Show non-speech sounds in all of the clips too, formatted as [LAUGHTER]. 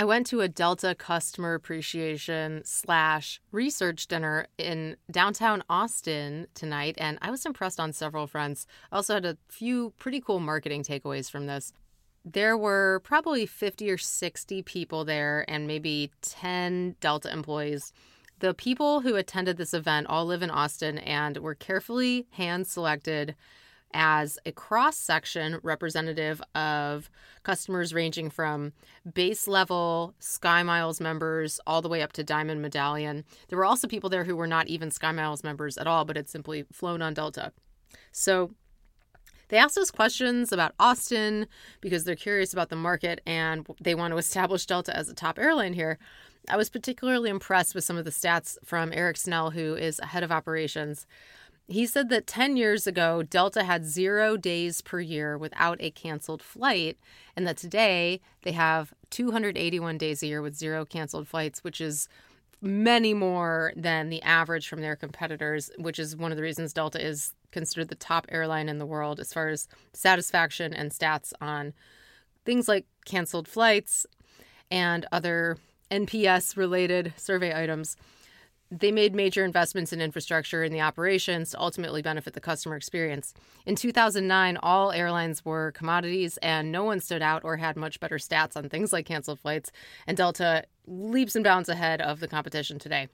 I went to a Delta customer appreciation slash research dinner in downtown Austin tonight, and I was impressed on several fronts. I also had a few pretty cool marketing takeaways from this. There were probably 50 or 60 people there, and maybe 10 Delta employees. The people who attended this event all live in Austin and were carefully hand selected as a cross section representative of customers ranging from base level Sky Miles members all the way up to Diamond Medallion. There were also people there who were not even Sky Miles members at all, but had simply flown on Delta. So they asked us questions about Austin because they're curious about the market and they want to [LAUGHS] establish Delta as a top airline here. I was particularly impressed with some of the stats from Eric Snell, who is head of operations. He said that 10 years ago, Delta had zero days per year without a canceled flight, and that today they have 281 days a year with zero canceled flights, which is many more than the average from their competitors, which is one of the reasons Delta is considered the top airline in the world as far as satisfaction and stats on things like canceled flights and other NPS related survey items they made major investments in infrastructure and the operations to ultimately benefit the customer experience. In 2009, all airlines were commodities and no one stood out or had much better stats on things like canceled flights, and Delta leaps and bounds ahead of the competition today.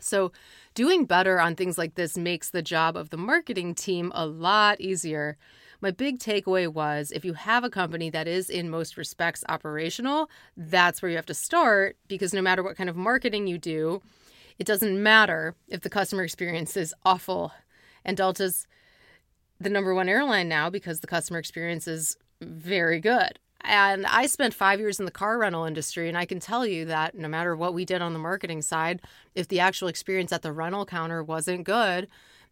So, doing better on things like this makes the job of the marketing team a lot easier. My big takeaway was if you have a company that is in most respects operational, that's where you have to start because no matter what kind of marketing you do, it doesn't matter if the customer experience is awful. And Delta's the number one airline now because the customer experience is very good. And I spent five years in the car rental industry, and I can tell you that no matter what we did on the marketing side, if the actual experience at the rental counter wasn't good,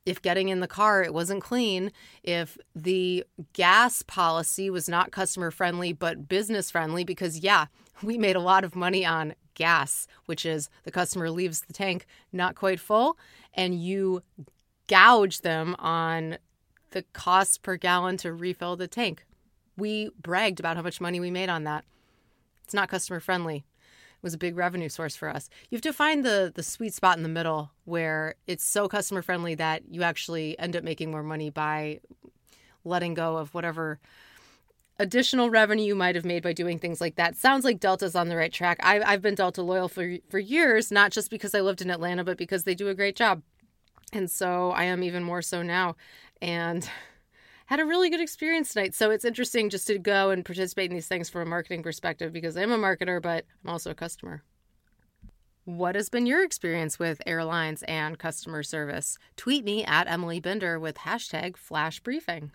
if getting in the car it wasn't clean, if the gas policy was not customer friendly but business friendly, because yeah, we made a lot of money on gas, which is the customer leaves the tank not quite full and you gouge them on the cost per gallon to refill the tank. We bragged about how much money we made on that. It's not customer friendly. It was a big revenue source for us. You have to find the the sweet spot in the middle where it's so customer friendly that you actually end up making more money by letting go of whatever additional revenue you might have made by doing things like that. Sounds like Delta's on the right track. I, I've been Delta loyal for for years, not just because I lived in Atlanta, but because they do a great job. And so I am even more so now. And [LAUGHS] had a really good experience tonight. So it's interesting just to go and participate in these things from a marketing perspective because I'm a marketer, but I'm also a customer. What has been your experience with airlines and customer service? Tweet me at Emily Binder with hashtag flash briefing.